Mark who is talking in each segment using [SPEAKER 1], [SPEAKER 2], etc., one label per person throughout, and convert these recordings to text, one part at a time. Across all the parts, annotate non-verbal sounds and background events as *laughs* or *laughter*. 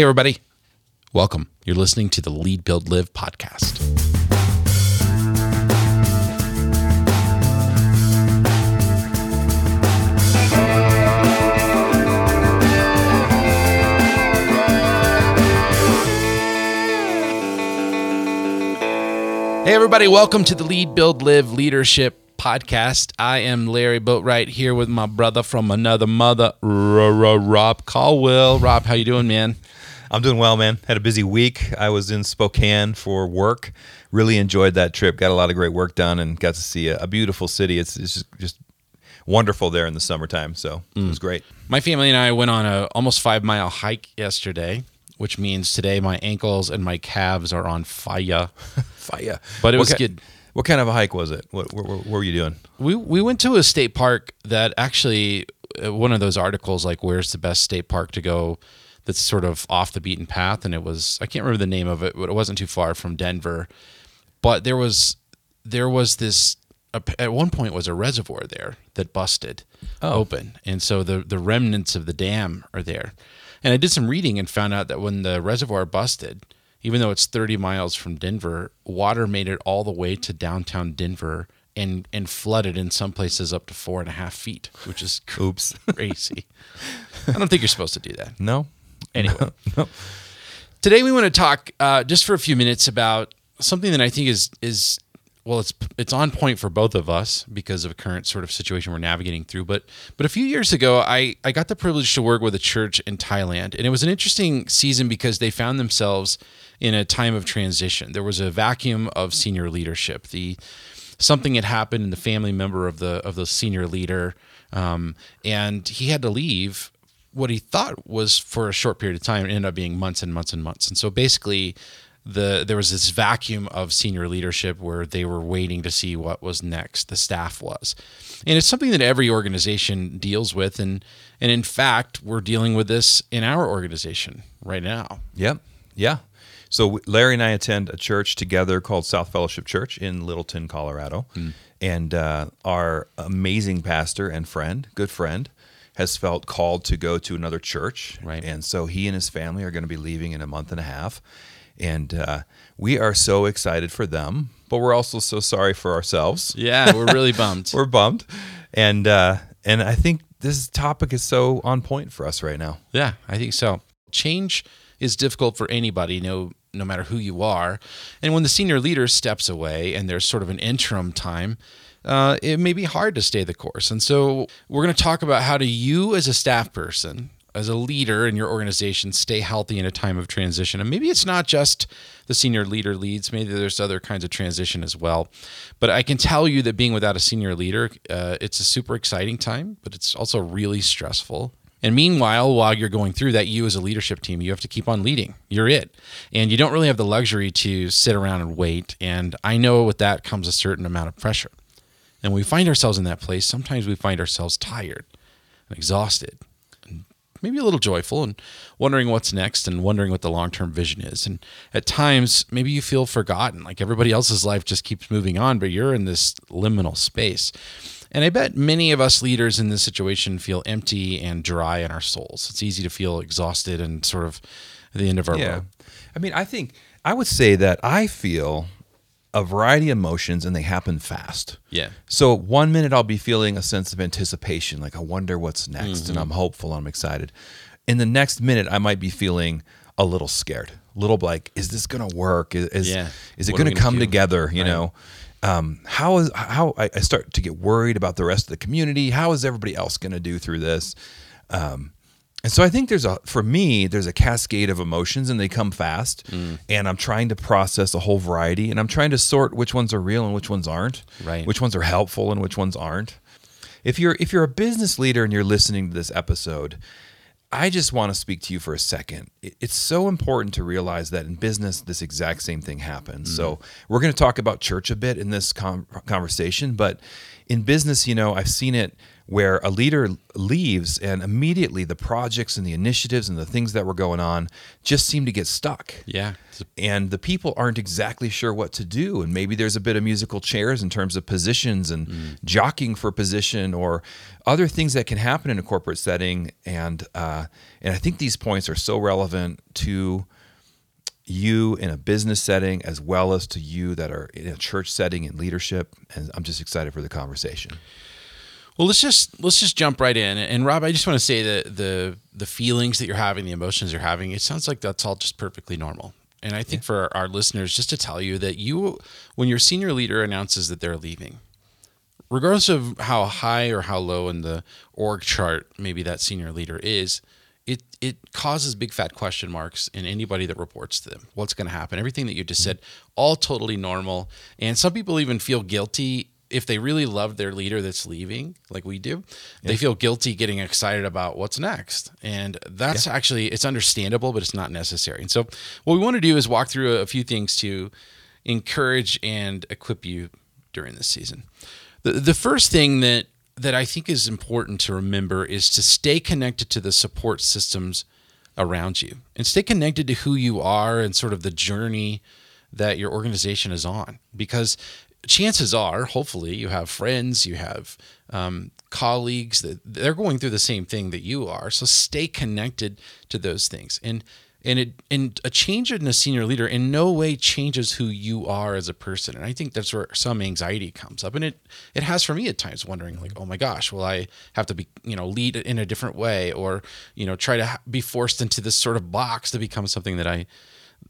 [SPEAKER 1] Hey, everybody. Welcome. You're listening to the Lead Build Live podcast. Hey, everybody. Welcome to the Lead Build Live Leadership podcast. I am Larry Boatwright here with my brother from another mother, Rob Caldwell. Rob, how you doing, man?
[SPEAKER 2] I'm doing well, man. Had a busy week. I was in Spokane for work. Really enjoyed that trip. Got a lot of great work done and got to see a, a beautiful city. It's, it's just, just wonderful there in the summertime. So it was great.
[SPEAKER 1] My family and I went on a almost five mile hike yesterday, which means today my ankles and my calves are on fire. *laughs*
[SPEAKER 2] Fire.
[SPEAKER 1] But it
[SPEAKER 2] What
[SPEAKER 1] was
[SPEAKER 2] ki-
[SPEAKER 1] good.
[SPEAKER 2] What kind of a hike was it? What, what, what were you doing?
[SPEAKER 1] We we went to a state park that actually uh, one of those articles like where's the best state park to go that's sort of off the beaten path and it was I can't remember the name of it but it wasn't too far from Denver. But there was there was this at one point was a reservoir there that busted oh. open. And so the the remnants of the dam are there. And I did some reading and found out that when the reservoir busted even though it's 30 miles from Denver water made it all the way to downtown Denver and and flooded in some places up to four and a half feet which is
[SPEAKER 2] Oops.
[SPEAKER 1] crazy. I don't think you're supposed to do that.
[SPEAKER 2] No?
[SPEAKER 1] Anyway, *laughs* today we want to talk uh, just for a few minutes about something that I think is is well, it's it's on point for both of us because of a current sort of situation we're navigating through. But but a few years ago, I I got the privilege to work with a church in Thailand, and it was an interesting season because they found themselves in a time of transition. There was a vacuum of senior leadership. The something had happened in the family member of the of the senior leader, um, and he had to leave what he thought was for a short period of time. Ended up being months and months and months. And so basically, the there was this vacuum of senior leadership where they were waiting to see what was next. The staff was, and it's something that every organization deals with. And and in fact, we're dealing with this in our organization right now.
[SPEAKER 2] Yep. Yeah. So Larry and I attend a church together called South Fellowship Church in Littleton, Colorado. And uh, our amazing pastor and friend, good friend, has felt called to go to another church.
[SPEAKER 1] Right.
[SPEAKER 2] And so he and his family are going to be leaving in a month and a half. And uh, we are so excited for them, but we're also so sorry for ourselves.
[SPEAKER 1] Yeah, we're really bummed. *laughs*
[SPEAKER 2] We're bummed. And, uh, and I think this topic is so on point for us right now.
[SPEAKER 1] Yeah, I think so. Change is difficult for anybody, no no matter who you are. And when the senior leader steps away and there's sort of an interim time, uh, it may be hard to stay the course. And so we're going to talk about how do you as a staff person, as a leader in your organization, stay healthy in a time of transition. And maybe it's not just the senior leader leads, maybe there's other kinds of transition as well. But I can tell you that being without a senior leader, uh, it's a super exciting time, but it's also really stressful. And meanwhile, while you're going through that, you as a leadership team, you have to keep on leading. You're it. And you don't really have the luxury to sit around and wait. And I know with that comes a certain amount of pressure. And we find ourselves in that place. Sometimes we find ourselves tired and exhausted, and maybe a little joyful, and wondering what's next and wondering what the long term vision is. And at times, maybe you feel forgotten, like everybody else's life just keeps moving on, but you're in this liminal space. And I bet many of us leaders in this situation feel empty and dry in our souls. It's easy to feel exhausted and sort of at the end of our
[SPEAKER 2] Yeah.
[SPEAKER 1] rope.
[SPEAKER 2] I mean, I think I would say that I feel a variety of emotions and they happen fast.
[SPEAKER 1] Yeah.
[SPEAKER 2] So one minute I'll be feeling a sense of anticipation, like I wonder what's next, and I'm hopeful, I'm excited. In the next minute, I might be feeling a little scared, a little like, is this gonna work? Is is,
[SPEAKER 1] Yeah.
[SPEAKER 2] is it
[SPEAKER 1] What are we
[SPEAKER 2] gonna
[SPEAKER 1] gonna
[SPEAKER 2] come
[SPEAKER 1] do?
[SPEAKER 2] together? You know, um, how is how I, I start to get worried about the rest of the community. How is everybody else gonna do through this? Um, and so I think there's a for me there's a cascade of emotions and they come fast
[SPEAKER 1] Mm.
[SPEAKER 2] and I'm trying to process a whole variety and I'm trying to sort which ones are real and which ones aren't.
[SPEAKER 1] Right.
[SPEAKER 2] Which ones are helpful and which ones aren't. If you're if you're a business leader and you're listening to this episode, I just want to speak to you for a second. It- It's so important to realize that in business, this exact same thing happens. So, we're going to talk about church a bit in this com- conversation, but in business, you know, I've seen it where a leader leaves and immediately the projects and the initiatives and the things that were going on just seem to get stuck.
[SPEAKER 1] Yeah.
[SPEAKER 2] And the people aren't exactly sure what to do. And maybe there's a bit of musical chairs in terms of positions and mm. jockeying for position or other things that can happen in a corporate setting. And uh, and I think these points are so relevant to you in a business setting as well as to you that are in a church setting in leadership. And I'm just excited for the conversation.
[SPEAKER 1] Well, let's just let's just jump right in. And Rob, I just want to say that the the feelings that you're having, the emotions you're having, it sounds like that's all just perfectly normal. And I think yeah. for our listeners, just to tell you that you, when your senior leader announces that they're leaving, regardless of how high or how low in the org chart maybe that senior leader is, it it causes big fat question marks in anybody that reports to them. What's going to happen? Everything that you just mm-hmm. said, all totally normal. And some people even feel guilty if they really love their leader that's leaving, like we do, yeah. they feel guilty getting excited about what's next. And that's yeah. actually it's understandable, but it's not necessary. And so what we want to do is walk through a, few things to encourage and equip you during this season. The the first thing that that I think is important to remember is to stay connected to the support systems around you and stay connected to who you are and sort of the journey that your organization is on because chances are, hopefully, you have friends, you have um, colleagues that they're going through the same thing that you are. So stay connected to those things. And and it and a change in a senior leader in no way changes who you are as a person. And I think that's where some anxiety comes up. And it it has for me at times, wondering like, oh my gosh, will I have to be you know lead in a different way, or you know try to be forced into this sort of box to become something that I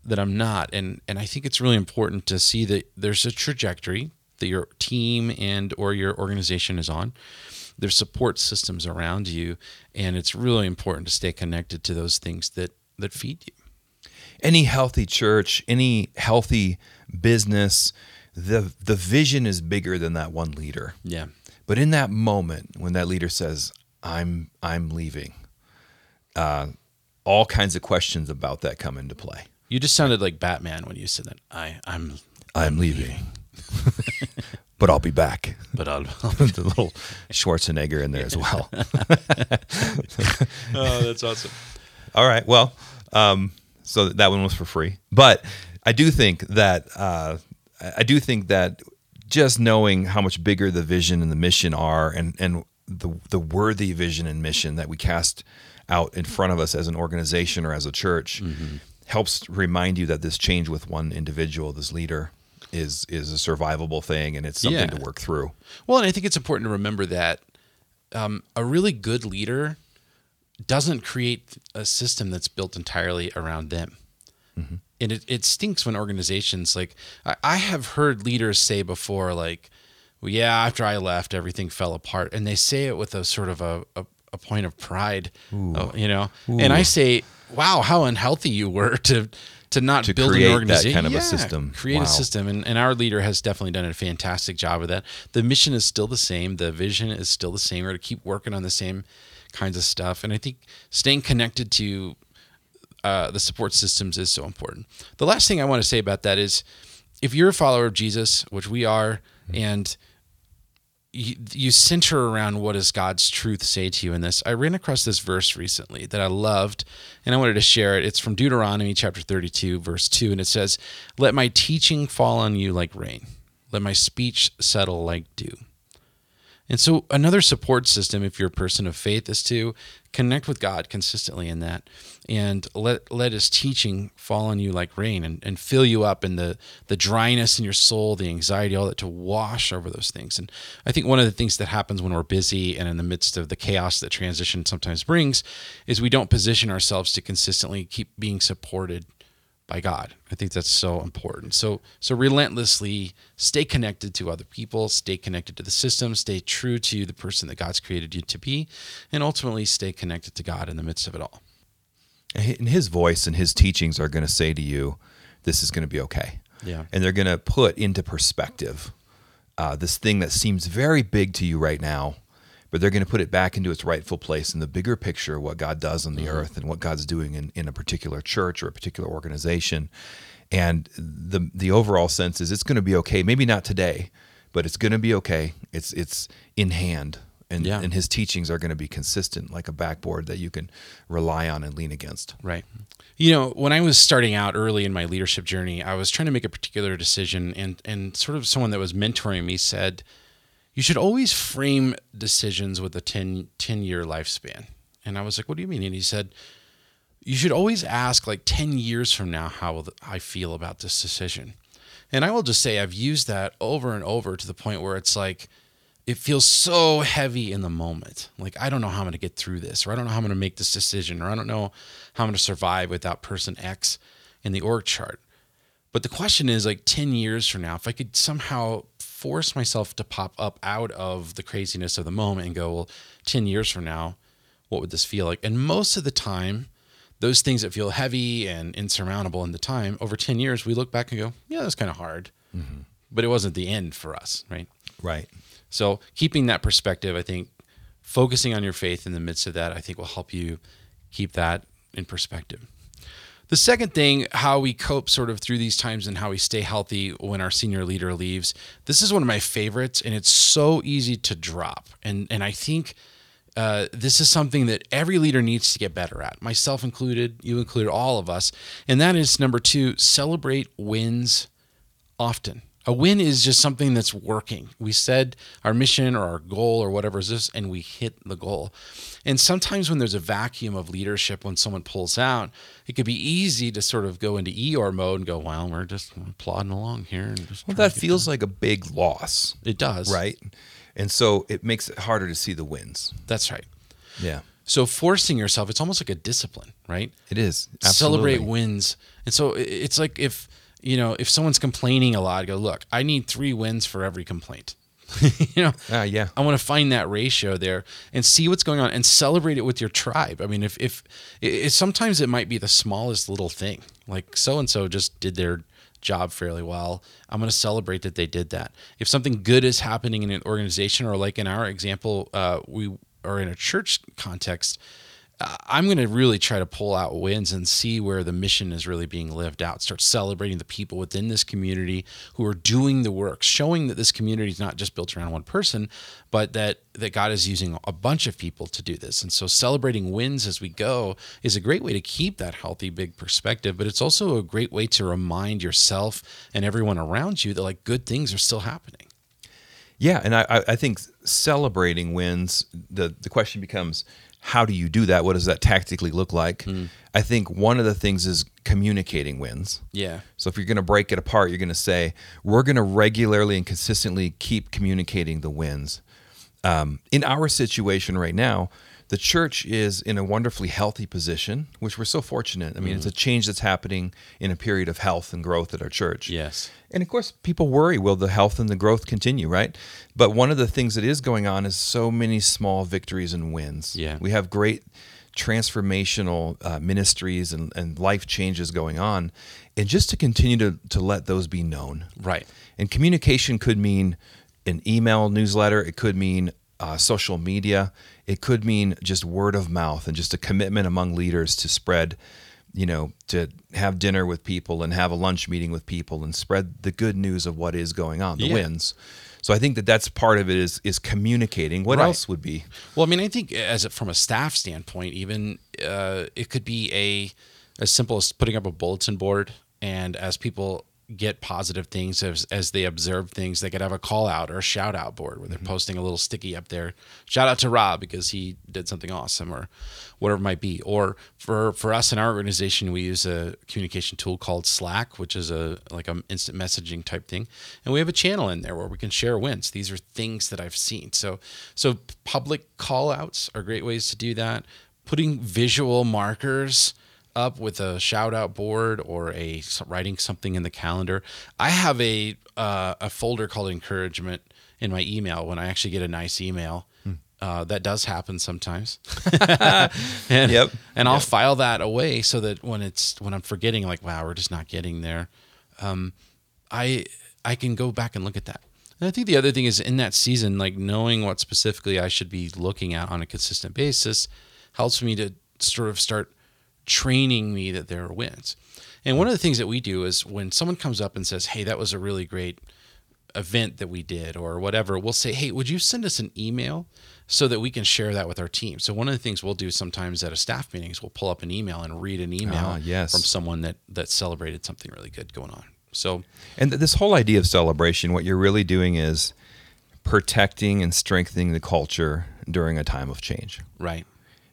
[SPEAKER 1] that I'm not. And and I think it's really important to see that there's a trajectory that your team and or your organization is on. There's support systems around you, and it's really important to stay connected to those things that that feed you.
[SPEAKER 2] Any healthy church, any healthy business, the the vision is bigger than that one leader.
[SPEAKER 1] Yeah.
[SPEAKER 2] But in that moment when that leader says, "I'm I'm leaving," uh, all kinds of questions about that come into play.
[SPEAKER 1] You just sounded like Batman when you said that. I, I'm,
[SPEAKER 2] I'm, leaving, *laughs* but I'll be back.
[SPEAKER 1] But I'll, *laughs*
[SPEAKER 2] I'll put the little Schwarzenegger in there as well. *laughs*
[SPEAKER 1] oh, that's awesome.
[SPEAKER 2] All right. Well, um, so that one was for free, but I do think that uh, I do think that just knowing how much bigger the vision and the mission are, and and the the worthy vision and mission that we cast out in front of us as an organization or as a church. Mm-hmm helps remind you that this change with one individual, this leader, is is a survivable thing and it's something yeah. to work through.
[SPEAKER 1] Well, and I think it's important to remember that um, a really good leader doesn't create a system that's built entirely around them. Mm-hmm. And it, it stinks when organizations like I, I have heard leaders say before, like, well, yeah, after I left, everything fell apart. And they say it with a sort of a, a, a point of pride, uh, you know? Ooh. And I say, wow, how unhealthy you were to to not
[SPEAKER 2] to
[SPEAKER 1] build
[SPEAKER 2] an
[SPEAKER 1] organization.
[SPEAKER 2] kind of yeah, a system.
[SPEAKER 1] Create wow. a system, and, and our leader has definitely done a fantastic job of that. The mission is still the same. The vision is still the same. We're to keep working on the same kinds of stuff, and I think staying connected to uh, the support systems is so important. The last thing I want to say about that is, if you're a follower of Jesus, which we are, mm-hmm. and you, you center around what does God's truth say to you in this. I ran across this verse recently that I loved and I wanted to share it. It's from Deuteronomy chapter 32 verse 2 and it says, "Let my teaching fall on you like rain. Let my speech settle like dew." And so, another support system, if you're a person of faith, is to connect with God consistently in that and let, let His teaching fall on you like rain and, and fill you up in the, the dryness in your soul, the anxiety, all that to wash over those things. And I think one of the things that happens when we're busy and in the midst of the chaos that transition sometimes brings is we don't position ourselves to consistently keep being supported by God. I think that's so important. So so relentlessly stay connected to other people, stay connected to the system, stay true to the person that God's created you to be, and ultimately stay connected to God in the midst of it all.
[SPEAKER 2] And his voice and his teachings are going to say to you, this is going to be okay.
[SPEAKER 1] Yeah.
[SPEAKER 2] And they're going to put into perspective uh, this thing that seems very big to you right now but they're going to put it back into its rightful place in the bigger picture of what God does on the mm-hmm. earth and what God's doing in, in a particular church or a particular organization. And the the overall sense is it's going to be okay. Maybe not today, but it's going to be okay. It's it's in hand. and
[SPEAKER 1] Yeah.
[SPEAKER 2] and his teachings are going to be consistent, like a backboard that you can rely on and lean against.
[SPEAKER 1] Right. You know, when I was starting out early in my leadership journey, I was trying to make a particular decision, and and sort of someone that was mentoring me said, "You should always frame decisions with a 10, 10 year lifespan." And I was like, "What do you mean?" And he said, "You should always ask, like ten years from now, how I feel about this decision." And I will just say, I've used that over and over to the point where it's like it feels so heavy in the moment. Like, I don't know how I'm going to get through this, or I don't know how I'm going to make this decision, or I don't know how I'm going to survive without person X in the org chart. But the question is, like, 10 years from now, if I could somehow force myself to pop up out of the craziness of the moment and go, well, 10 years from now, what would this feel like? And most of the time, those things that feel heavy and insurmountable in the time, over 10 years, we look back and go, yeah, that's kind of hard. Mm-hmm. But it wasn't the end for us, right?
[SPEAKER 2] Right.
[SPEAKER 1] So keeping that perspective, I think focusing on your faith in the midst of that, I think will help you keep that in perspective. The second thing, how we cope sort of through these times and how we stay healthy when our senior leader leaves. This is one of my favorites, and it's so easy to drop. And and I think uh, this is something that every leader needs to get better at, myself included, you included, all of us. And that is number two: celebrate wins often. A win is just something that's working. We said our mission or our goal or whatever is this, and we hit the goal. And sometimes when there's a vacuum of leadership, when someone pulls out, it could be easy to sort of go into Eeyore mode and go, "Well, we're just plodding along here." And just
[SPEAKER 2] Well, that feels like a big loss,
[SPEAKER 1] it does,
[SPEAKER 2] right? And so it makes it harder to see the wins.
[SPEAKER 1] That's right.
[SPEAKER 2] Yeah,
[SPEAKER 1] So forcing yourself, it's almost like a discipline, right?
[SPEAKER 2] it is.
[SPEAKER 1] celebrate wins. And so it's like if you know if someone's complaining a lot, go look. I need three wins for every complaint. *laughs* you know,
[SPEAKER 2] Ah, yeah.
[SPEAKER 1] I want to find that ratio there and see what's going on and celebrate it with your tribe. I mean, if if it, it, sometimes it might be the smallest little thing, like so and so just did their job fairly well. I'm going to celebrate that they did that. If something good is happening in an organization, or like in our example, uh, we are in a church context. I'm going to really try to pull out wins and see where the mission is really being lived out. Start celebrating the people within this community who are doing the work, showing that this community is not just built around one person, but that that God is using a bunch of people to do this. And so celebrating wins as we go is a great way to keep that healthy big perspective, but it's also a great way to remind yourself and everyone around you that like good things are still happening.
[SPEAKER 2] Yeah, and I- I think celebrating wins. The the question becomes, how do you do that? What does that tactically look like?
[SPEAKER 1] Hmm.
[SPEAKER 2] I think one of the things is communicating wins.
[SPEAKER 1] Yeah.
[SPEAKER 2] So if you're going to break it apart, you're going to say we're going to regularly and consistently keep communicating the wins. Um, in our situation right now, the church is in a wonderfully healthy position, which we're so fortunate. I mean, it's a change that's happening in a period of health and growth at our church.
[SPEAKER 1] Yes.
[SPEAKER 2] And of course, people worry will the health and the growth continue, right? But one of the things that is going on is so many small victories and wins.
[SPEAKER 1] Yeah.
[SPEAKER 2] We have great transformational uh, ministries and, and life changes going on. And just to continue to, to let those be known.
[SPEAKER 1] Right.
[SPEAKER 2] And communication could mean an email newsletter, it could mean uh, social media, it could mean just word of mouth and just a commitment among leaders to spread, you know, to have dinner with people and have a lunch meeting with people and spread the good news of what is going on, the
[SPEAKER 1] Yeah.
[SPEAKER 2] wins. So I think that that's part of it is is communicating. What
[SPEAKER 1] Right.
[SPEAKER 2] else would be?
[SPEAKER 1] Well, I mean, I think as a, from a staff standpoint, even uh, it could be a as simple as putting up a bulletin board, and as people get positive things as, as they observe things, they could have a call out or a shout out board where they're mm-hmm. posting a little sticky up there. Shout out to Rob because he did something awesome, or whatever it might be. Or for for us in our organization, we use a communication tool called Slack, which is a like an instant messaging type thing, and we have a channel in there where we can share wins. These are things that I've seen. So so public call outs are great ways to do that. Putting visual markers up with a shout out board or a writing something in the calendar. I have a uh, a folder called encouragement in my email when I actually get a nice email. Uh, that does happen sometimes. *laughs* *laughs* and,
[SPEAKER 2] Yep.
[SPEAKER 1] And I'll file that away so that when it's when I'm forgetting, like, wow, we're just not getting there. Um, I I can go back and look at that. And I think the other thing is in that season, like knowing what specifically I should be looking at on a consistent basis helps me to sort of start training me that there are wins. And one of the things that we do is when someone comes up and says, "Hey, that was a really great event that we did or whatever, we'll say, "Hey, would you send us an email so that we can share that with our team?" So one of the things we'll do sometimes at a staff meeting is we'll pull up an email and read an email
[SPEAKER 2] Ah, yes.
[SPEAKER 1] from someone that that celebrated something really good going on. So
[SPEAKER 2] And this whole idea of celebration, what you're really doing is protecting and strengthening the culture during a time of change.
[SPEAKER 1] right,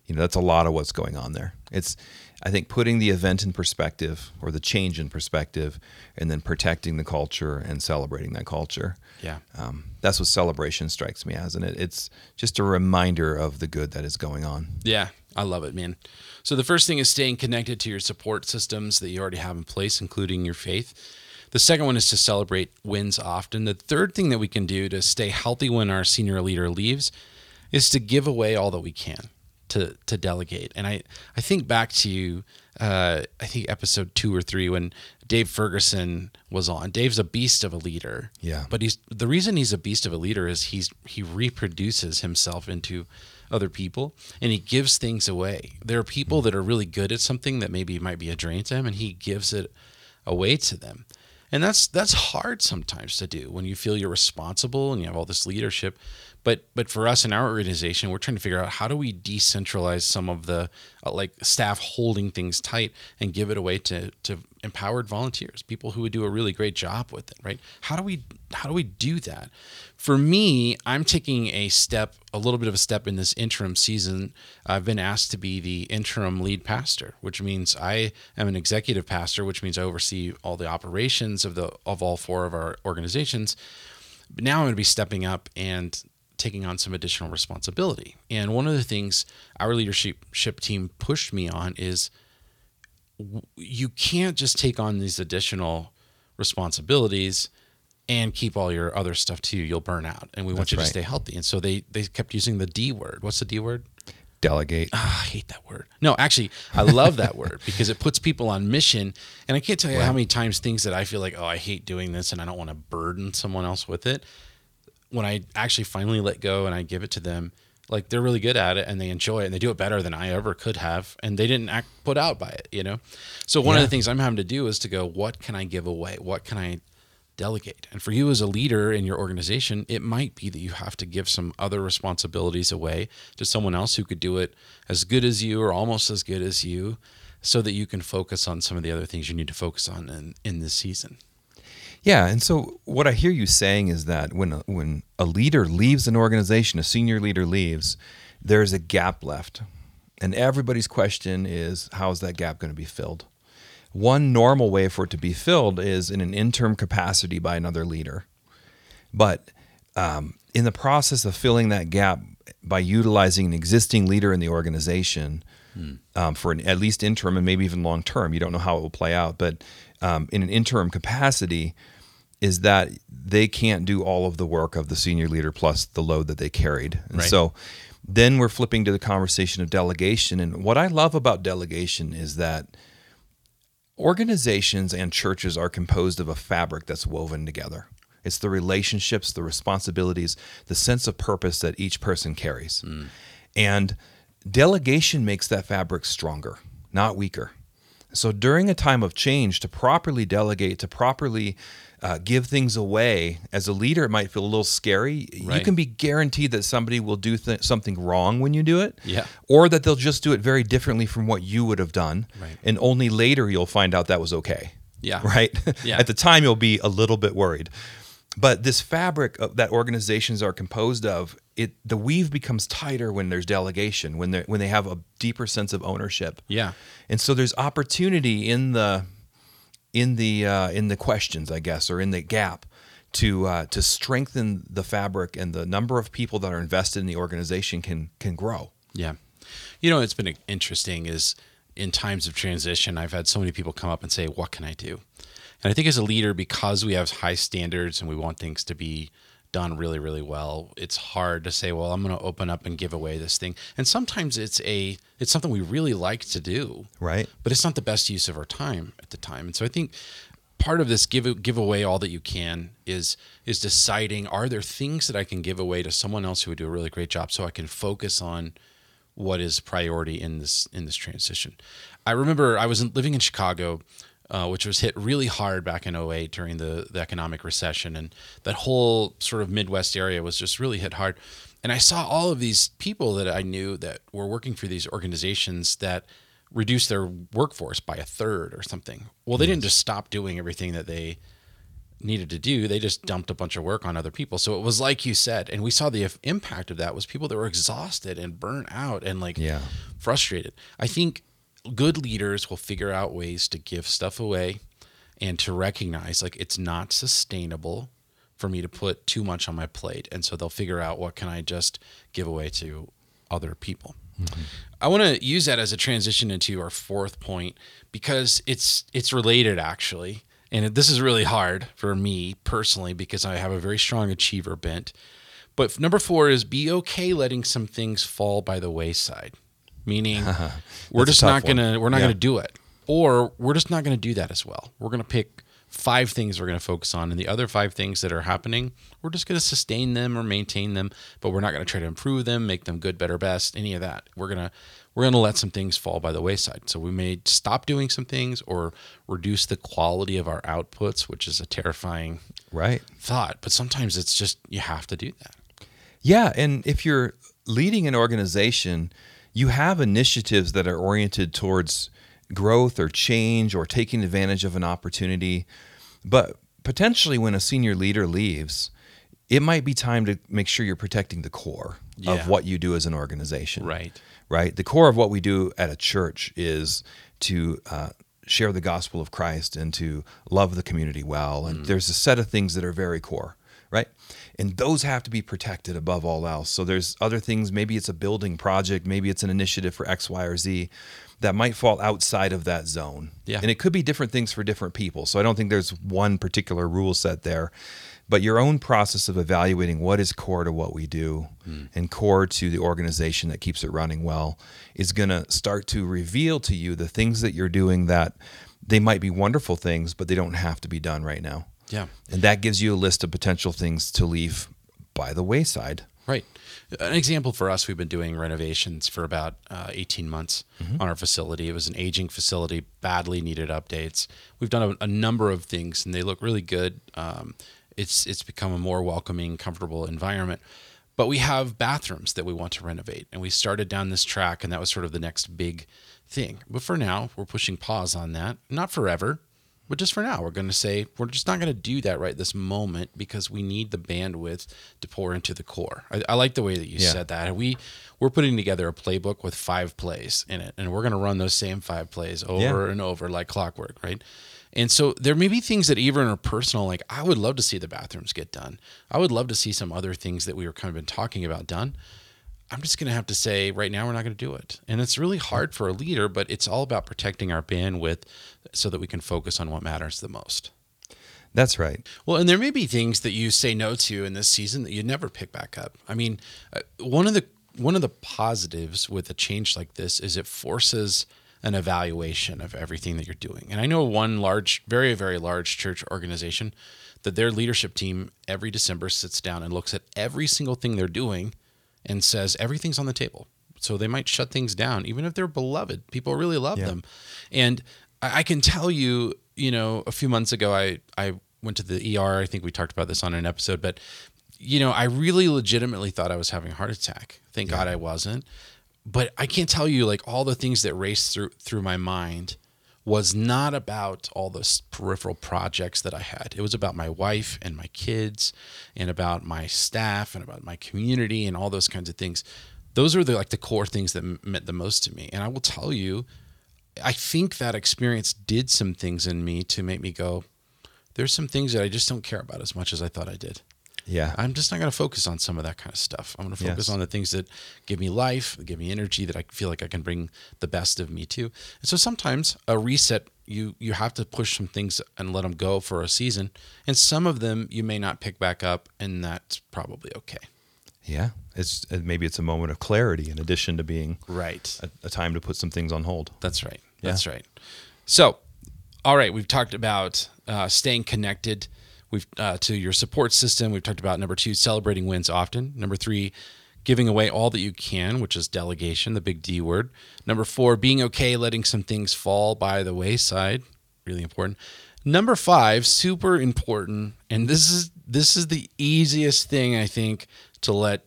[SPEAKER 2] You know, that's a lot of what's going on there. It's, I think, putting the event in perspective or the change in perspective, and then protecting the culture and celebrating that culture.
[SPEAKER 1] yeah,
[SPEAKER 2] Um, that's what celebration strikes me as, and it, it's just a reminder of the good that is going on.
[SPEAKER 1] yeah, I love it, man. So the first thing is staying connected to your support systems that you already have in place, including your faith. The second one is to celebrate wins often. The third thing that we can do to stay healthy when our senior leader leaves is to give away all that we can to to delegate. And I I think back to uh, I think episode two or three when Dave Ferguson was on. Dave's a beast of a leader.
[SPEAKER 2] Yeah.
[SPEAKER 1] But he's the reason he's a beast of a leader is he's he reproduces himself into other people and he gives things away. There are people that are really good at something that maybe might be a drain to him and he gives it away to them. And that's that's hard sometimes to do when you feel you're responsible and you have all this leadership. But but for us in our organization, we're trying to figure out how do we decentralize some of the uh, like staff holding things tight and give it away to to empowered volunteers, people who would do a really great job with it, right? How do we how do we do that? For me, I'm taking a step, a little bit of a step in this interim season. I've been asked to be the interim lead pastor, which means I am an executive pastor, which means I oversee all the operations of the of all four of our organizations. But now I'm going to be stepping up and taking on some additional responsibility. And one of the things our leadership ship team pushed me on is you can't just take on these additional responsibilities and keep all your other stuff too. You'll burn out, and we want
[SPEAKER 2] That's
[SPEAKER 1] you
[SPEAKER 2] right.
[SPEAKER 1] to stay healthy. And so they they kept using the D word. What's the D word?
[SPEAKER 2] Delegate.
[SPEAKER 1] Ah, I hate that word. No, actually, I love that word because it puts people on mission. And I can't tell you how many times things that I feel like, oh, I hate doing this and I don't want to burden someone else with it. When I actually finally let go and I give it to them, like they're really good at it and they enjoy it and they do it better than I ever could have. And they didn't act put out by it, you know? So one of the things I'm having to do is to go, what can I give away? What can I delegate. And for you as a leader in your organization, it might be that you have to give some other responsibilities away to someone else who could do it as good as you or almost as good as you so that you can focus on some of the other things you need to focus on in, in this season.
[SPEAKER 2] Yeah, and so what I hear you saying is that when a, when a leader leaves an organization, a senior leader leaves, there's a gap left, and everybody's question is how is that gap going to be filled? One normal way for it to be filled is in an interim capacity by another leader, but um, in the process of filling that gap by utilizing an existing leader in the organization um, for an, at least interim and maybe even long term, you don't know how it will play out, but um, in an interim capacity, is that they can't do all of the work of the senior leader plus the load that they carried. And
[SPEAKER 1] Right.
[SPEAKER 2] so then we're flipping to the conversation of delegation. And what I love about delegation is that organizations and churches are composed of a fabric that's woven together. It's the relationships, the responsibilities, the sense of purpose that each person carries. And delegation makes that fabric stronger, not weaker. So during a time of change, to properly delegate, to properly uh, give things away, as a leader, it might feel a little scary. You can be guaranteed that somebody will do th- something wrong when you do it,
[SPEAKER 1] Yeah.
[SPEAKER 2] or that they'll just do it very differently from what you would have done,
[SPEAKER 1] Right.
[SPEAKER 2] and only later you'll find out that was okay.
[SPEAKER 1] Yeah.
[SPEAKER 2] Right.
[SPEAKER 1] Yeah. *laughs*
[SPEAKER 2] At the time, you'll be a little bit worried. But this fabric of, that organizations are composed of, it the weave becomes tighter when there's delegation, when they when they have a deeper sense of ownership.
[SPEAKER 1] Yeah.
[SPEAKER 2] And so there's opportunity in the in the uh, in the questions, I guess, or in the gap to uh, to strengthen the fabric and the number of people that are invested in the organization can can grow.
[SPEAKER 1] Yeah. You know, it's been interesting is in times of transition, I've had so many people come up and say, What can I do? And I think as a leader, because we have high standards and we want things to be done really, really well, it's hard to say, Well, I'm gonna open up and give away this thing. And sometimes it's a it's something we really like to do.
[SPEAKER 2] Right.
[SPEAKER 1] But it's not the best use of our time at the time. And so I think part of this give give away all that you can is is deciding are there things that I can give away to someone else who would do a really great job so I can focus on what is priority in this in this transition. I remember I was in- living in Chicago uh, which was hit really hard back in 08 during the, the economic recession. And that whole sort of Midwest area was just really hit hard. And I saw all of these people that I knew that were working for these organizations that reduced their workforce by a third or something. Well, they didn't just stop doing everything that they needed to do they just dumped a bunch of work on other people. So it was like you said and we saw the impact of that was people that were exhausted and burnt out and like
[SPEAKER 2] Yeah.
[SPEAKER 1] frustrated. I think good leaders will figure out ways to give stuff away and to recognize like it's not sustainable for me to put too much on my plate. And so they'll figure out what can i just give away to other people. Mm-hmm. I want to use that as a transition into our fourth point because it's it's related actually, and this is really hard for me personally because I have a very strong achiever bent. But number four is be okay letting some things fall by the wayside, meaning *laughs* we're just not
[SPEAKER 2] one.
[SPEAKER 1] gonna we're not
[SPEAKER 2] Yeah.
[SPEAKER 1] gonna do it, or we're just not gonna do that as well. We're gonna pick five things we're gonna focus on, and the other five things that are happening, we're just gonna sustain them or maintain them, but we're not gonna try to improve them, make them good, better, best, any of that. We're gonna we're gonna let some things fall by the wayside. So we may stop doing some things or reduce the quality of our outputs, which is a terrifying
[SPEAKER 2] Right.
[SPEAKER 1] thought. But sometimes it's just you have to do that.
[SPEAKER 2] Yeah, and if you're leading an organization, you have initiatives that are oriented towards growth or change or taking advantage of an opportunity. But potentially, when a senior leader leaves, it might be time to make sure you're protecting the core
[SPEAKER 1] Yeah.
[SPEAKER 2] of what you do as an organization.
[SPEAKER 1] Right.
[SPEAKER 2] Right. The core of what we do at a church is to uh, share the gospel of Christ and to love the community well. And there's a set of things that are very core, right? And those have to be protected above all else. So there's other things. Maybe it's a building project. Maybe it's an initiative for X, Y, or Z that might fall outside of that zone.
[SPEAKER 1] Yeah.
[SPEAKER 2] And it could be different things for different people. So I don't think there's one particular rule set there. But your own process of evaluating what is core to what we do hmm. and core to the organization that keeps it running well is going to start to reveal to you the things that you're doing that they might be wonderful things, but they don't have to be done right now.
[SPEAKER 1] Yeah.
[SPEAKER 2] And that gives you a list of potential things to leave by the wayside.
[SPEAKER 1] Right. An example for us, we've been doing renovations for about uh, 18 months on our facility. It was an aging facility, badly needed updates. We've done a, a number of things, and they look really good. Um, it's it's become a more welcoming, comfortable environment. But we have bathrooms that we want to renovate, and we started down this track, and that was sort of the next big thing. But for now, we're pushing pause on that. Not forever, but just for now, we're going to say we're just not going to do that right this moment because we need the bandwidth to pour into the core. I, I like the way that you
[SPEAKER 2] Yeah.
[SPEAKER 1] said that. We we're putting together a playbook with five plays in it, and we're going to run those same five plays over and over like clockwork, right? And so there may be things that even are personal. Like I would love to see the bathrooms get done. I would love to see some other things that we were kind of been talking about done. I'm just going to have to say right now we're not going to do it. And it's really hard for a leader, but it's all about protecting our bandwidth so that we can focus on what matters the most.
[SPEAKER 2] That's right.
[SPEAKER 1] Well, and there may be things that you say no to in this season that you never pick back up. I mean, uh, one of the one of the positives with a change like this is it forces an evaluation of everything that you're doing. And I know one large, very very large church organization that their leadership team every December sits down and looks at every single thing they're doing and says everything's on the table. So they might shut things down, even if they're beloved. People really love
[SPEAKER 2] Yeah.
[SPEAKER 1] them. And I I can tell you, you know, a few months ago, I, I went to the ER. I think we talked about this on an episode, but, you know, I really legitimately thought I was having a heart attack. Thank God I wasn't. But I can't tell you, like, all the things that raced through through my mind was not about all those peripheral projects that I had. It was about my wife and my kids and about my staff and about my community and all those kinds of things. Those are the like the core things that meant the most to me. And I will tell you, I think that experience did some things in me to make me go, there's some things that I just don't care about as much as I thought I did.
[SPEAKER 2] Yeah.
[SPEAKER 1] I'm just not going to focus on some of that kind of stuff. I'm going to focus
[SPEAKER 2] Yes.
[SPEAKER 1] on the things that give me life, give me energy, that I feel like I can bring the best of me to. And so sometimes a reset, you you have to push some things and let them go for a season, and some of them you may not pick back up, and that's probably okay.
[SPEAKER 2] yeah. It's maybe it's a moment of clarity in addition to being
[SPEAKER 1] Right.
[SPEAKER 2] a, a time to put some things on hold.
[SPEAKER 1] That's right. That's right. So, all right, we've talked about uh, staying connected. We've uh, to your support system. We've talked about number two, celebrating wins often. Number three, giving away all that you can, which is delegation, the big D word. Number four, being okay letting some things fall by the wayside. really important. Number five, super important, and this is this is the easiest thing I think to let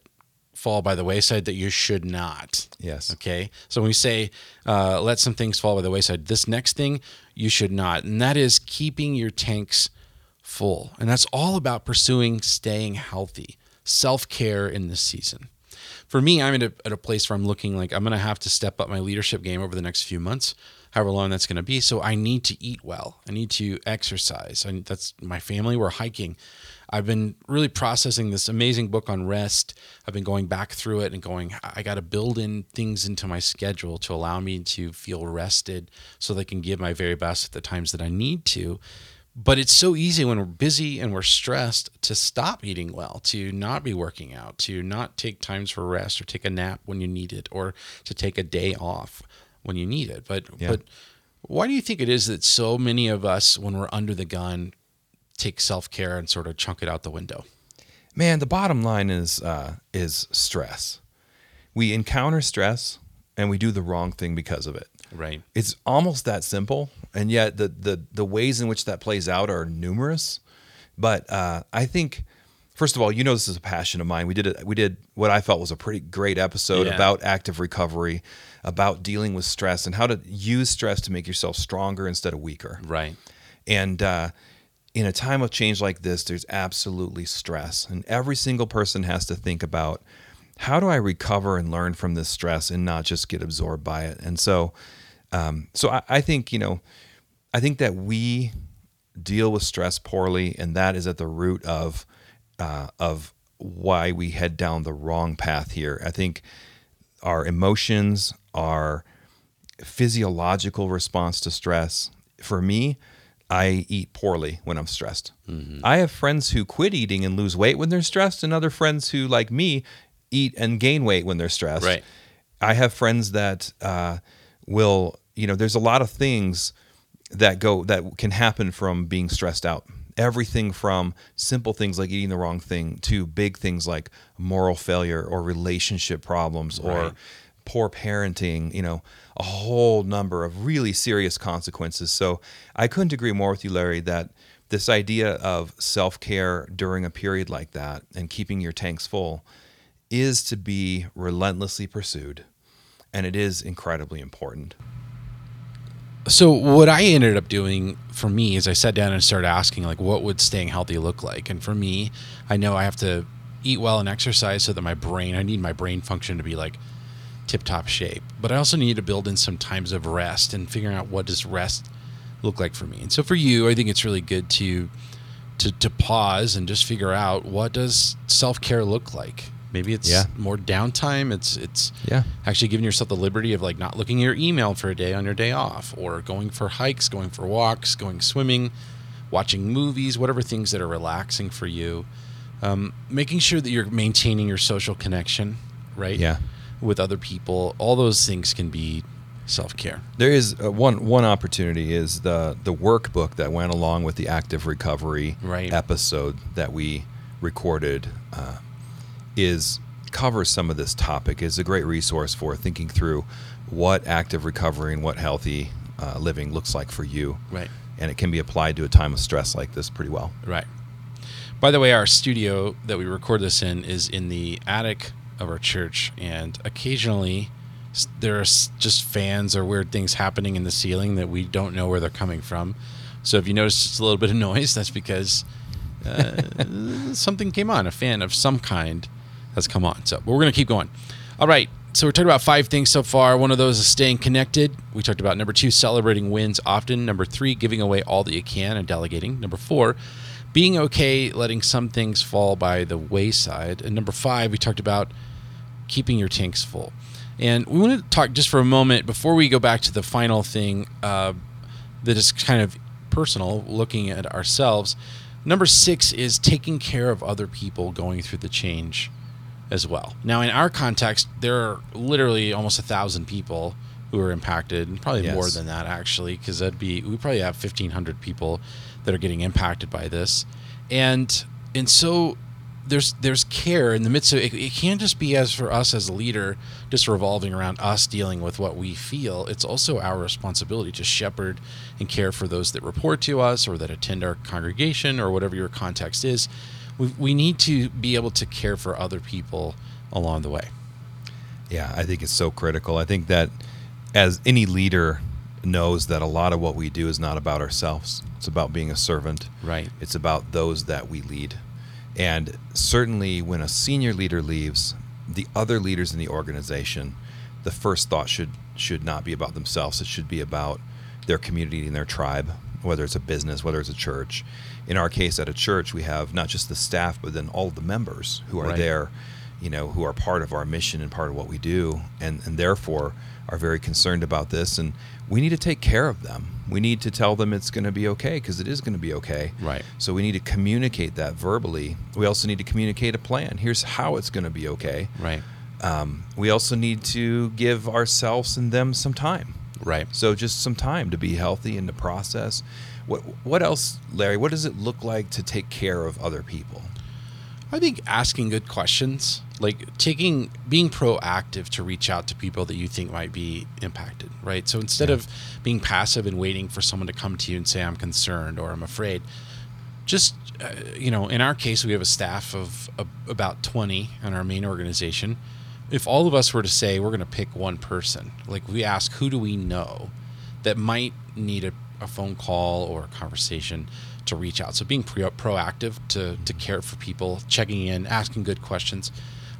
[SPEAKER 1] fall by the wayside that you should not.
[SPEAKER 2] Yes.
[SPEAKER 1] Okay. So when we say uh, let some things fall by the wayside, this next thing you should not, and that is keeping your tanks full, and that's all about pursuing staying healthy, self care in this season for me, I'm at a, at a place where I'm looking like I'm going to have to step up my leadership game over the next few months, however long that's going to be. So I need to eat well. I need to exercise. And that's my family. We're hiking. I've been really processing this amazing book on rest. I've been going back through it and going, I got to build in things into my schedule to allow me to feel rested so that I can give my very best at the times that I need to. But it's so easy when we're busy and we're stressed to stop eating well, to not be working out, to not take times for rest or take a nap when you need it, or to take a day off when you need it. But
[SPEAKER 2] Yeah.
[SPEAKER 1] but why do you think it is that so many of us, when we're under the gun, take self care and sort of chunk it out the window?
[SPEAKER 2] Man, the bottom line is uh, is stress. We encounter stress and we do the wrong thing because of it.
[SPEAKER 1] Right.
[SPEAKER 2] It's almost that simple, and yet the the the ways in which that plays out are numerous. But uh, I think, first of all, you know this is a passion of mine. We did it. We did what I felt was a pretty great episode
[SPEAKER 1] Yeah.
[SPEAKER 2] about active recovery, about dealing with stress and how to use stress to make yourself stronger instead of weaker.
[SPEAKER 1] Right.
[SPEAKER 2] And uh, in a time of change like this, there's absolutely stress. And every single person has to think about how do I recover and learn from this stress and not just get absorbed by it. And so, um, so I, I think, you know, I think that we deal with stress poorly, and that is at the root of, uh, of why we head down the wrong path here. I think our emotions, our physiological response to stress. For me, I eat poorly when I'm stressed. I have friends who quit eating and lose weight when they're stressed, and other friends who, like me, eat and gain weight when they're stressed.
[SPEAKER 1] Right.
[SPEAKER 2] I have friends that uh, will, you know, there's a lot of things that go that can happen from being stressed out. Everything from simple things like eating the wrong thing to big things like moral failure or relationship problems or poor parenting, you know, a whole number of really serious consequences. So I couldn't agree more with you, Larry, that this idea of self care during a period like that and keeping your tanks full is to be relentlessly pursued. And it is incredibly important.
[SPEAKER 1] So what I ended up doing for me is I sat down and started asking like what would staying healthy look like? And for me, I know I have to eat well and exercise so that my brain I need my brain function to be like tip top shape. But I also need to build in some times of rest and figuring out what does rest look like for me. And so for you, I think it's really good to to to pause and just figure out what does self-care look like. Maybe it's
[SPEAKER 2] Yeah.
[SPEAKER 1] more downtime. It's it's
[SPEAKER 2] Yeah.
[SPEAKER 1] actually giving yourself the liberty of like not looking at your email for a day on your day off or going for hikes going for walks going swimming watching movies whatever things that are relaxing for you um, making sure that you're maintaining your social connection right
[SPEAKER 2] Yeah.
[SPEAKER 1] with other people all those things can be self-care
[SPEAKER 2] There is uh, one one opportunity is the the workbook that went along with the active recovery
[SPEAKER 1] Right.
[SPEAKER 2] episode that we recorded uh, is covers some of this topic. Is a great resource for thinking through what active recovery and what healthy uh, living looks like for you.
[SPEAKER 1] Right.
[SPEAKER 2] And it can be applied to a time of stress like this pretty well.
[SPEAKER 1] Right. By the way, our studio that we record this in is in the attic of our church, and occasionally there are just fans or weird things happening in the ceiling that we don't know where they're coming from. So if you notice just a little bit of *laughs* noise, that's because uh, something came on, a fan of some kind has come on. So we're going to keep going. All right. So we're talking about five things so far. One of those is staying connected. We talked about number two, celebrating wins often. Number three, giving away all that you can and delegating. Number four, being okay letting some things fall by the wayside. And number five, we talked about keeping your tanks full. And we want to talk just for a moment before we go back to the final thing uh, that is kind of personal, looking at ourselves. Number six is taking care of other people going through the change as well. Now, in our context, there are literally almost a thousand people who are impacted, and probably
[SPEAKER 2] Yes.
[SPEAKER 1] more than that actually, because that'd be we probably have fifteen hundred people that are getting impacted by this, and and so there's there's care in the midst of it. It can't just be as for us as a leader, just revolving around us dealing with what we feel. It's also our responsibility to shepherd and care for those that report to us or that attend our congregation or whatever your context is. We we need to be able to care for other people along the way.
[SPEAKER 2] Yeah, I think it's so critical. I think that as any leader knows that a lot of what we do is not about ourselves. It's about being a servant.
[SPEAKER 1] Right.
[SPEAKER 2] It's about those that we lead. And certainly when a senior leader leaves, the other leaders in the organization, the first thought should should not be about themselves. It should be about their community and their tribe, whether it's a business, whether it's a church. In our case at a church, we have not just the staff, but then all the members who are
[SPEAKER 1] Right.
[SPEAKER 2] there, you know, who are part of our mission and part of what we do and, and therefore are very concerned about this and we need to take care of them. We need to tell them it's going to be okay because it is going to be okay.
[SPEAKER 1] Right.
[SPEAKER 2] So we need to communicate that verbally. We also need to communicate a plan. Here's how it's going to be okay.
[SPEAKER 1] Right.
[SPEAKER 2] Um, we also need to give ourselves and them some time.
[SPEAKER 1] Right.
[SPEAKER 2] So just some time to be healthy in the process. What what else, Larry? What does it look like to take care of other people?
[SPEAKER 1] I think asking good questions, like taking being proactive to reach out to people that you think might be impacted, right? So instead
[SPEAKER 2] Yeah.
[SPEAKER 1] of being passive and waiting for someone to come to you and say I'm concerned or I'm afraid, just uh, you know, in our case we have a staff of uh, about 20 in our main organization. If all of us were to say we're going to pick one person, like we ask who do we know that might need a, a phone call or a conversation to reach out. So being pre- proactive to, to mm-hmm. care for people, checking in, asking good questions.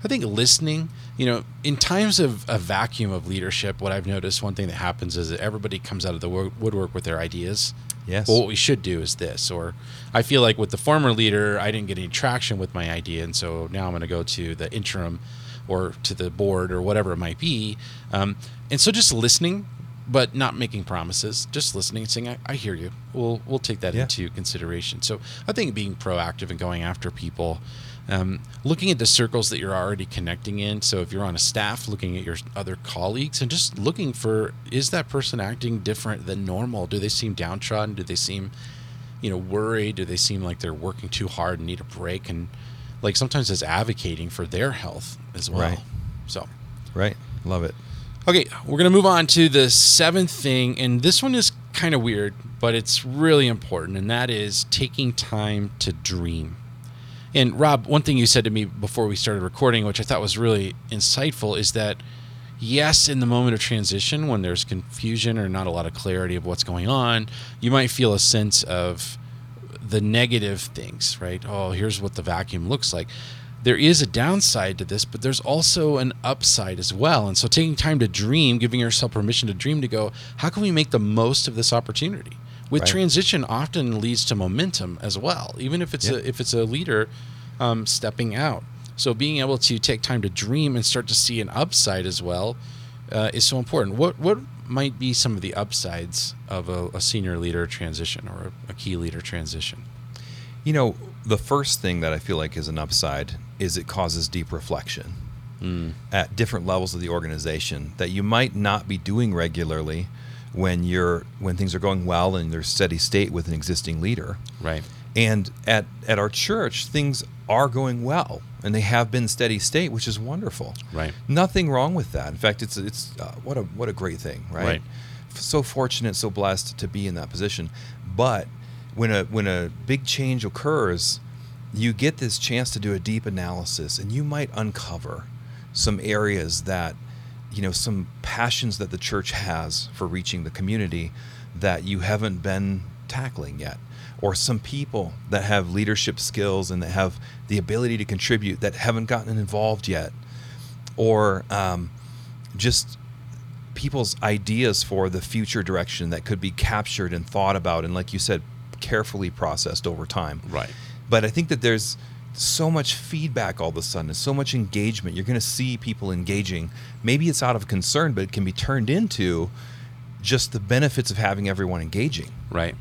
[SPEAKER 1] I think listening, you know, in times of a vacuum of leadership, what I've noticed, one thing that happens is that everybody comes out of the woodwork with their ideas.
[SPEAKER 2] Yes.
[SPEAKER 1] Well, what we should do is this. Or I feel like with the former leader, I didn't get any traction with my idea. And so now I'm going to go to the interim or to the board or whatever it might be. Um, and so just listening, but not making promises, just listening and saying, I, I hear you. We'll, we'll take that
[SPEAKER 2] Yeah.
[SPEAKER 1] into consideration. So I think being proactive and going after people, um, looking at the circles that you're already connecting in. So if you're on a staff, looking at your other colleagues and just looking for, is that person acting different than normal? Do they seem downtrodden? Do they seem, you know, worried? Do they seem like they're working too hard and need a break? And like sometimes it's advocating for their health as well.
[SPEAKER 2] Right.
[SPEAKER 1] So.
[SPEAKER 2] Right. Love it.
[SPEAKER 1] Okay, we're going to move on to the seventh thing. And this one is kind of weird, but it's really important. And that is taking time to dream. And Rob, one thing you said to me before we started recording, which I thought was really insightful, is that yes, in the moment of transition, when there's confusion or not a lot of clarity of what's going on, you might feel a sense of the negative things, right? Oh, here's what the vacuum looks like. There is a downside to this, but there's also an upside as well. And so taking time to dream, giving yourself permission to dream to go, how can we make the most of this opportunity? With
[SPEAKER 2] Right.
[SPEAKER 1] transition often leads to momentum as well, even if it's
[SPEAKER 2] Yeah.
[SPEAKER 1] a if it's a leader um, stepping out. So being able to take time to dream and start to see an upside as well uh, is so important. What what might be some of the upsides of a, a senior leader transition or a, a key leader transition?
[SPEAKER 2] You know, the first thing that I feel like is an upside is it causes deep reflection at different levels of the organization that you might not be doing regularly when you're when things are going well and there's steady state with an existing leader.
[SPEAKER 1] Right.
[SPEAKER 2] And at at our church, things are going well, and they have been steady state, which is wonderful.
[SPEAKER 1] Right.
[SPEAKER 2] Nothing wrong with that. In fact, it's it's uh, what a what a great thing, right?
[SPEAKER 1] Right.
[SPEAKER 2] So fortunate, so blessed to be in that position. But when a when a big change occurs, you get this chance to do a deep analysis, and you might uncover some areas that you know some passions that the church has for reaching the community that you haven't been tackling yet. Or some people that have leadership skills and that have the ability to contribute that haven't gotten involved yet. Or um, just people's ideas for the future direction that could be captured and thought about and like you said carefully processed over time.
[SPEAKER 1] Right.
[SPEAKER 2] But i think that there's so much feedback all of a sudden and so much engagement you're going to see people engaging maybe it's out of concern but it can be turned into just the benefits of having everyone engaging
[SPEAKER 1] Right.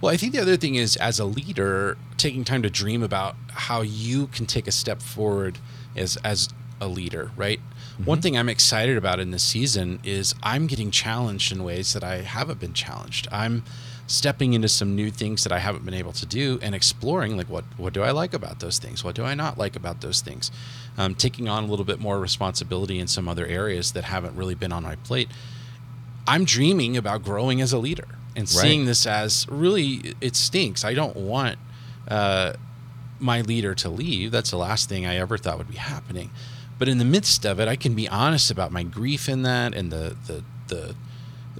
[SPEAKER 1] Well, I think the other thing is, as a leader, taking time to dream about how you can take a step forward as as a leader. Right. Mm-hmm. One thing I'm excited about in this season is I'm getting challenged in ways that I haven't been challenged. I'm stepping into some new things that I haven't been able to do and exploring like what what do I like about those things? What do I not like about those things? Um, taking on a little bit more responsibility in some other areas that haven't really been on my plate. I'm dreaming about growing as a leader and seeing this as really it stinks. I don't want uh, my leader to leave. That's the last thing I ever thought would be happening. But in the midst of it, I can be honest about my grief in that and the the the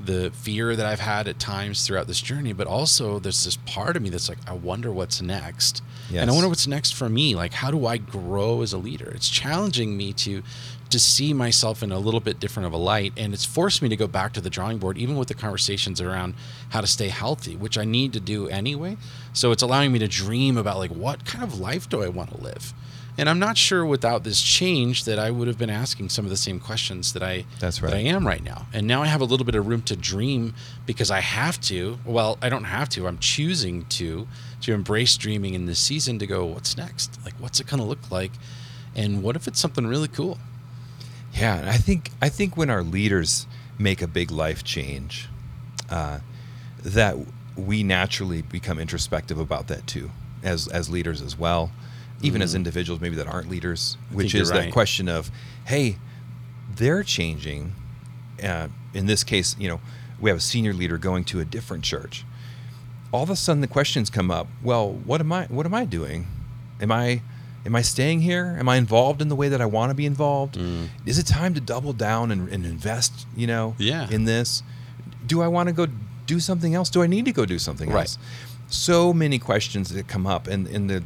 [SPEAKER 1] the fear that I've had at times throughout this journey, but also there's this part of me that's like, I wonder what's next.
[SPEAKER 2] Yes.
[SPEAKER 1] And I wonder what's next for me. Like, how do I grow as a leader? It's challenging me to to see myself in a little bit different of a light. And it's forced me to go back to the drawing board, even with the conversations around how to stay healthy, which I need to do anyway. So it's allowing me to dream about like what kind of life do I want to live? And I'm not sure without this change that I would have been asking some of the same questions that I
[SPEAKER 2] That's
[SPEAKER 1] that I am right now. And now I have a little bit of room to dream because I have to. Well, I don't have to. I'm choosing to to embrace dreaming in this season to go what's next? Like what's it going to look like? And what if it's something really cool?
[SPEAKER 2] Yeah, I think I think when our leaders make a big life change, uh, that we naturally become introspective about that too, as as leaders as well, even as individuals maybe that aren't leaders, which is that question of, hey, they're changing. Uh, in this case, you know, we have a senior leader going to a different church. All of a sudden, the questions come up. Well, what am I? What am I doing? Am I? Am I staying here? Am I involved in the way that I want to be involved? Is it time to double down and, and invest? You know,
[SPEAKER 1] Yeah.
[SPEAKER 2] in this. Do I want to go do something else? Do I need to go do something
[SPEAKER 1] Right.
[SPEAKER 2] else? So many questions that come up, and and the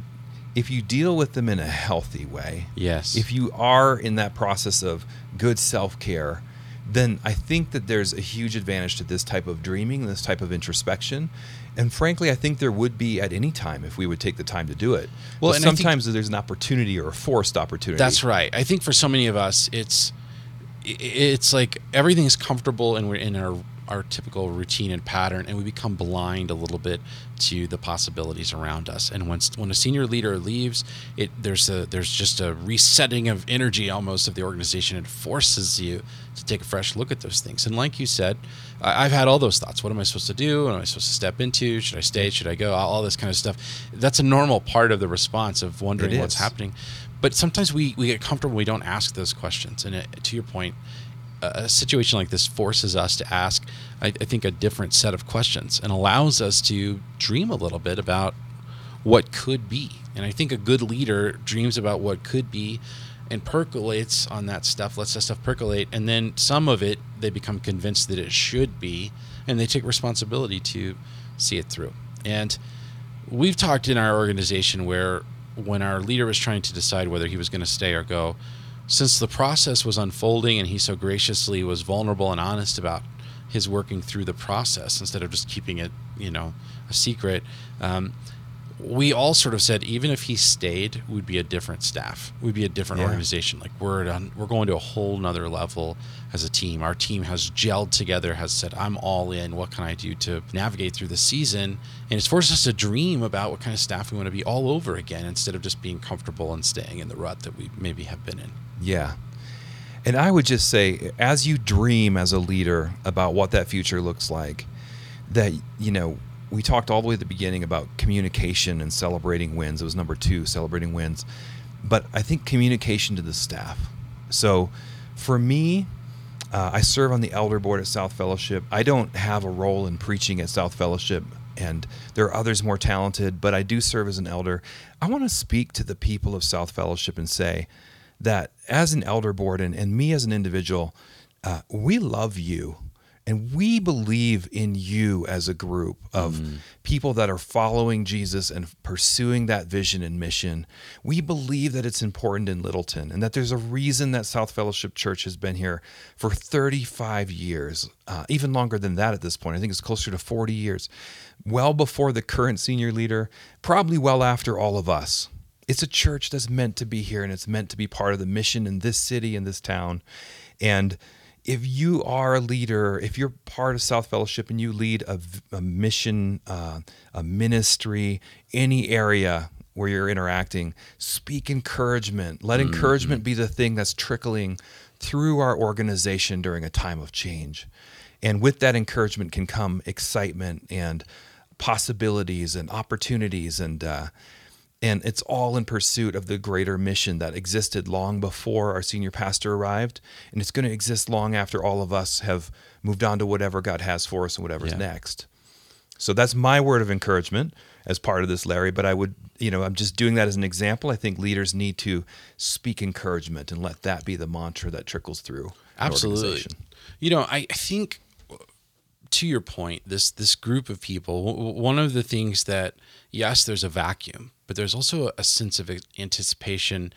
[SPEAKER 2] if you deal with them in a healthy way,
[SPEAKER 1] Yes.
[SPEAKER 2] if you are in that process of good self care, then I think that there's a huge advantage to this type of dreaming, this type of introspection. And frankly, I think there would be at any time if we would take the time to do it.
[SPEAKER 1] Well, and I think-
[SPEAKER 2] sometimes there's an opportunity or a forced opportunity.
[SPEAKER 1] That's right. I think for so many of us, it's it's like everything is comfortable and we're in our our typical routine and pattern, and we become blind a little bit to the possibilities around us. And when when a senior leader leaves, it there's a there's just a resetting of energy almost of the organization. It forces you to take a fresh look at those things. And like you said, I- I've had all those thoughts. What am I supposed to do? What am I supposed to step into? Should I stay? Should I go? All all this kind of stuff. That's a normal part of the response of wondering what's happening but sometimes we, we get comfortable we don't ask those questions and it, to your point a, situation like this forces us to ask I, I think a different set of questions and allows us to dream a little bit about what could be. And i think a good leader dreams about what could be and percolates on that stuff lets that stuff percolate. And then some of it they become convinced that it should be and they take responsibility to see it through. And we've talked in our organization where when our leader was trying to decide whether he was going to stay or go since the process was unfolding and he so graciously was vulnerable and honest about his working through the process instead of just keeping it you know a secret um, we all sort of said even if he stayed we'd be a different staff. We'd be a different
[SPEAKER 2] Yeah.
[SPEAKER 1] organization. Like we're at a, we're going to a whole nother level as a team. Our team has gelled together has said i'm all in. What can i do to navigate through the season? And it's forced us to dream about what kind of staff we want to be all over again instead of just being comfortable and staying in the rut that we maybe have been in
[SPEAKER 2] Yeah. And I would just say, as you dream as a leader about what that future looks like, that, you know, we talked all the way at the beginning about communication and celebrating wins. It was number two, celebrating wins. But I think communication to the staff. So for me, uh, I serve on the elder board at South Fellowship. I don't have a role in preaching at South Fellowship, and there are others more talented, but I do serve as an elder. I want to speak to the people of South Fellowship and say that as an elder board and, and me as an individual, uh, we love you. And we believe in you as a group of people that are following Jesus and pursuing that vision and mission. We believe that it's important in Littleton and that there's a reason that South Fellowship Church has been here for 35 years, uh, even longer than that at this point. I think it's closer to 40 years, well before the current senior leader, probably well after all of us. It's a church that's meant to be here and it's meant to be part of the mission in this city, in this town. And if you are a leader, if you're part of South Fellowship and you lead a mission, uh, a ministry, any area where you're interacting, speak encouragement. Let encouragement be the thing that's trickling through our organization during a time of change. And with that encouragement can come excitement and possibilities and opportunities and uh, and it's all in pursuit of the greater mission that existed long before our senior pastor arrived and it's going to exist long after all of us have moved on to whatever god has for us and whatever's
[SPEAKER 1] Yeah.
[SPEAKER 2] next so that's my word of encouragement as part of this larry but i would you know i'm just doing that as an example i think leaders need to speak encouragement and let that be the mantra that trickles through
[SPEAKER 1] Absolutely. You know, I, I think to your point, this this group of people, one of the things that yes, there's a vacuum, but there's also a sense of anticipation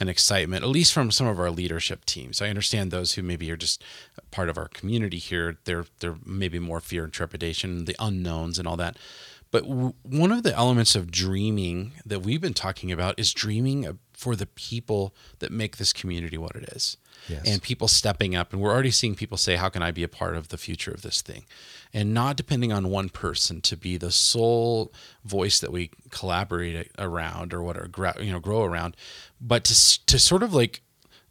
[SPEAKER 1] and excitement, at least from some of our leadership teams. I understand those who maybe are just part of our community here. They're they're maybe more fear and trepidation, the unknowns, and all that. But w- one of the elements of dreaming that we've been talking about is dreaming for the people that make this community what it is
[SPEAKER 2] Yes.
[SPEAKER 1] and people stepping up and we're already seeing people say how can i be a part of the future of this thing and not depending on one person to be the sole voice that we collaborate around or what or grow, you know grow around but to to sort of like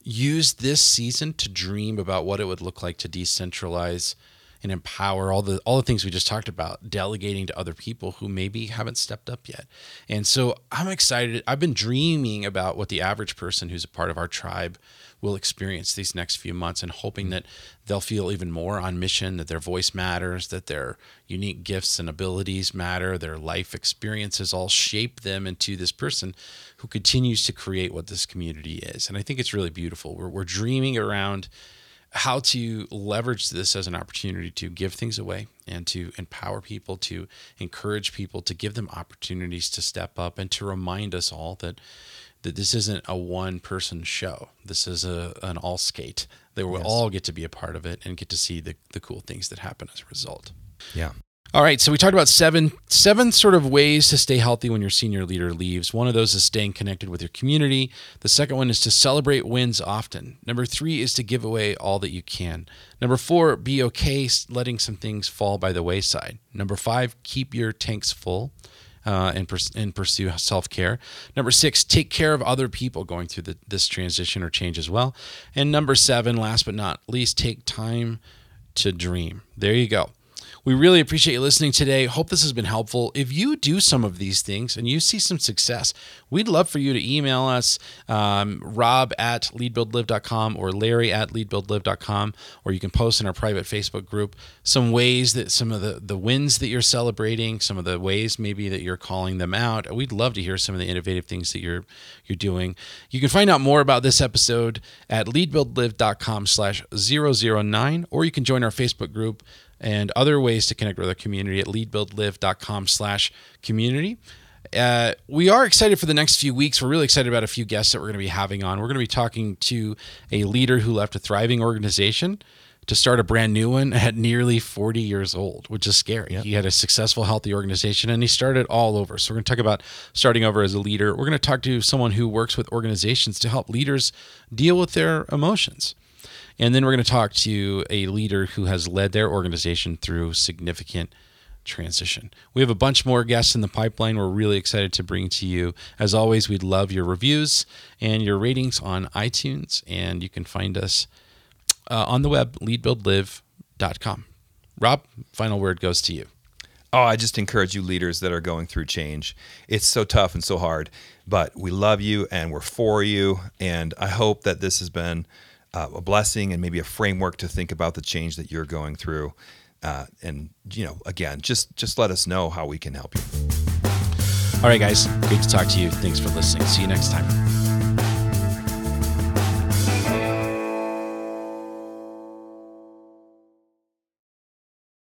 [SPEAKER 1] use this season to dream about what it would look like to decentralize and empower all the all the things we just talked about delegating to other people who maybe haven't stepped up yet. And so i'm excited. I've been dreaming about what the average person who's a part of our tribe will experience these next few months and hoping that they'll feel even more on mission that their voice matters that their unique gifts and abilities matter their life experiences all shape them into this person who continues to create what this community is. And i think it's really beautiful. We're, we're dreaming around how to leverage this as an opportunity to give things away and to empower people, to encourage people, to give them opportunities to step up, and to remind us all that that this isn't a one person show. This is a an all skate. That we'll
[SPEAKER 2] Yes.
[SPEAKER 1] all get to be a part of it and get to see the, the cool things that happen as a result.
[SPEAKER 2] yeah
[SPEAKER 1] All right, so we talked about seven seven sort of ways to stay healthy when your senior leader leaves. One of those is staying connected with your community. The second one is to celebrate wins often. Number 3 is to give away all that you can. Number 4, be okay letting some things fall by the wayside. Number 5, keep your tanks full. Uh, and, pers- and pursue self care. Number six, take care of other people going through the, this transition or change as well. And number seven, last but not least, take time to dream. There you go. We really appreciate you listening today. Hope this has been helpful. If you do some of these things and you see some success, we'd love for you to email us, um, rob at leadbuildlive.com or larry at leadbuildlive.com, or you can post in our private Facebook group some ways that some of the, the wins that you're celebrating, some of the ways maybe that you're calling them out. We'd love to hear some of the innovative things that you're you're doing. You can find out more about this episode at leadbuildlive.com slash 009, or you can join our Facebook group and other ways to connect with our community at leadbuildlive.com slash community. Uh, we are excited for the next few weeks. We're really excited about a few guests that we're going to be having on. We're going to be talking to a leader who left a thriving organization to start a brand new one at nearly 40 years old, which is scary. He had a successful, healthy organization and he started all over. So, we're going to talk about starting over as a leader. We're going to talk to someone who works with organizations to help leaders deal with their emotions. And then we're going to talk to a leader who has led their organization through significant transition. We have a bunch more guests in the pipeline we're really excited to bring to you. As always, we'd love your reviews and your ratings on iTunes, and you can find us uh, on the web, leadbuildlive.com. Rob, final word goes to you.
[SPEAKER 2] Oh, I just encourage you leaders that are going through change. It's so tough and so hard, but we love you and we're for you. And I hope that this has been uh, a blessing and maybe a framework to think about the change that you're going through. Uh, and you know, again, just just let us know how we can help you.
[SPEAKER 1] All right, guys, great to talk to you. Thanks for listening. See you next time.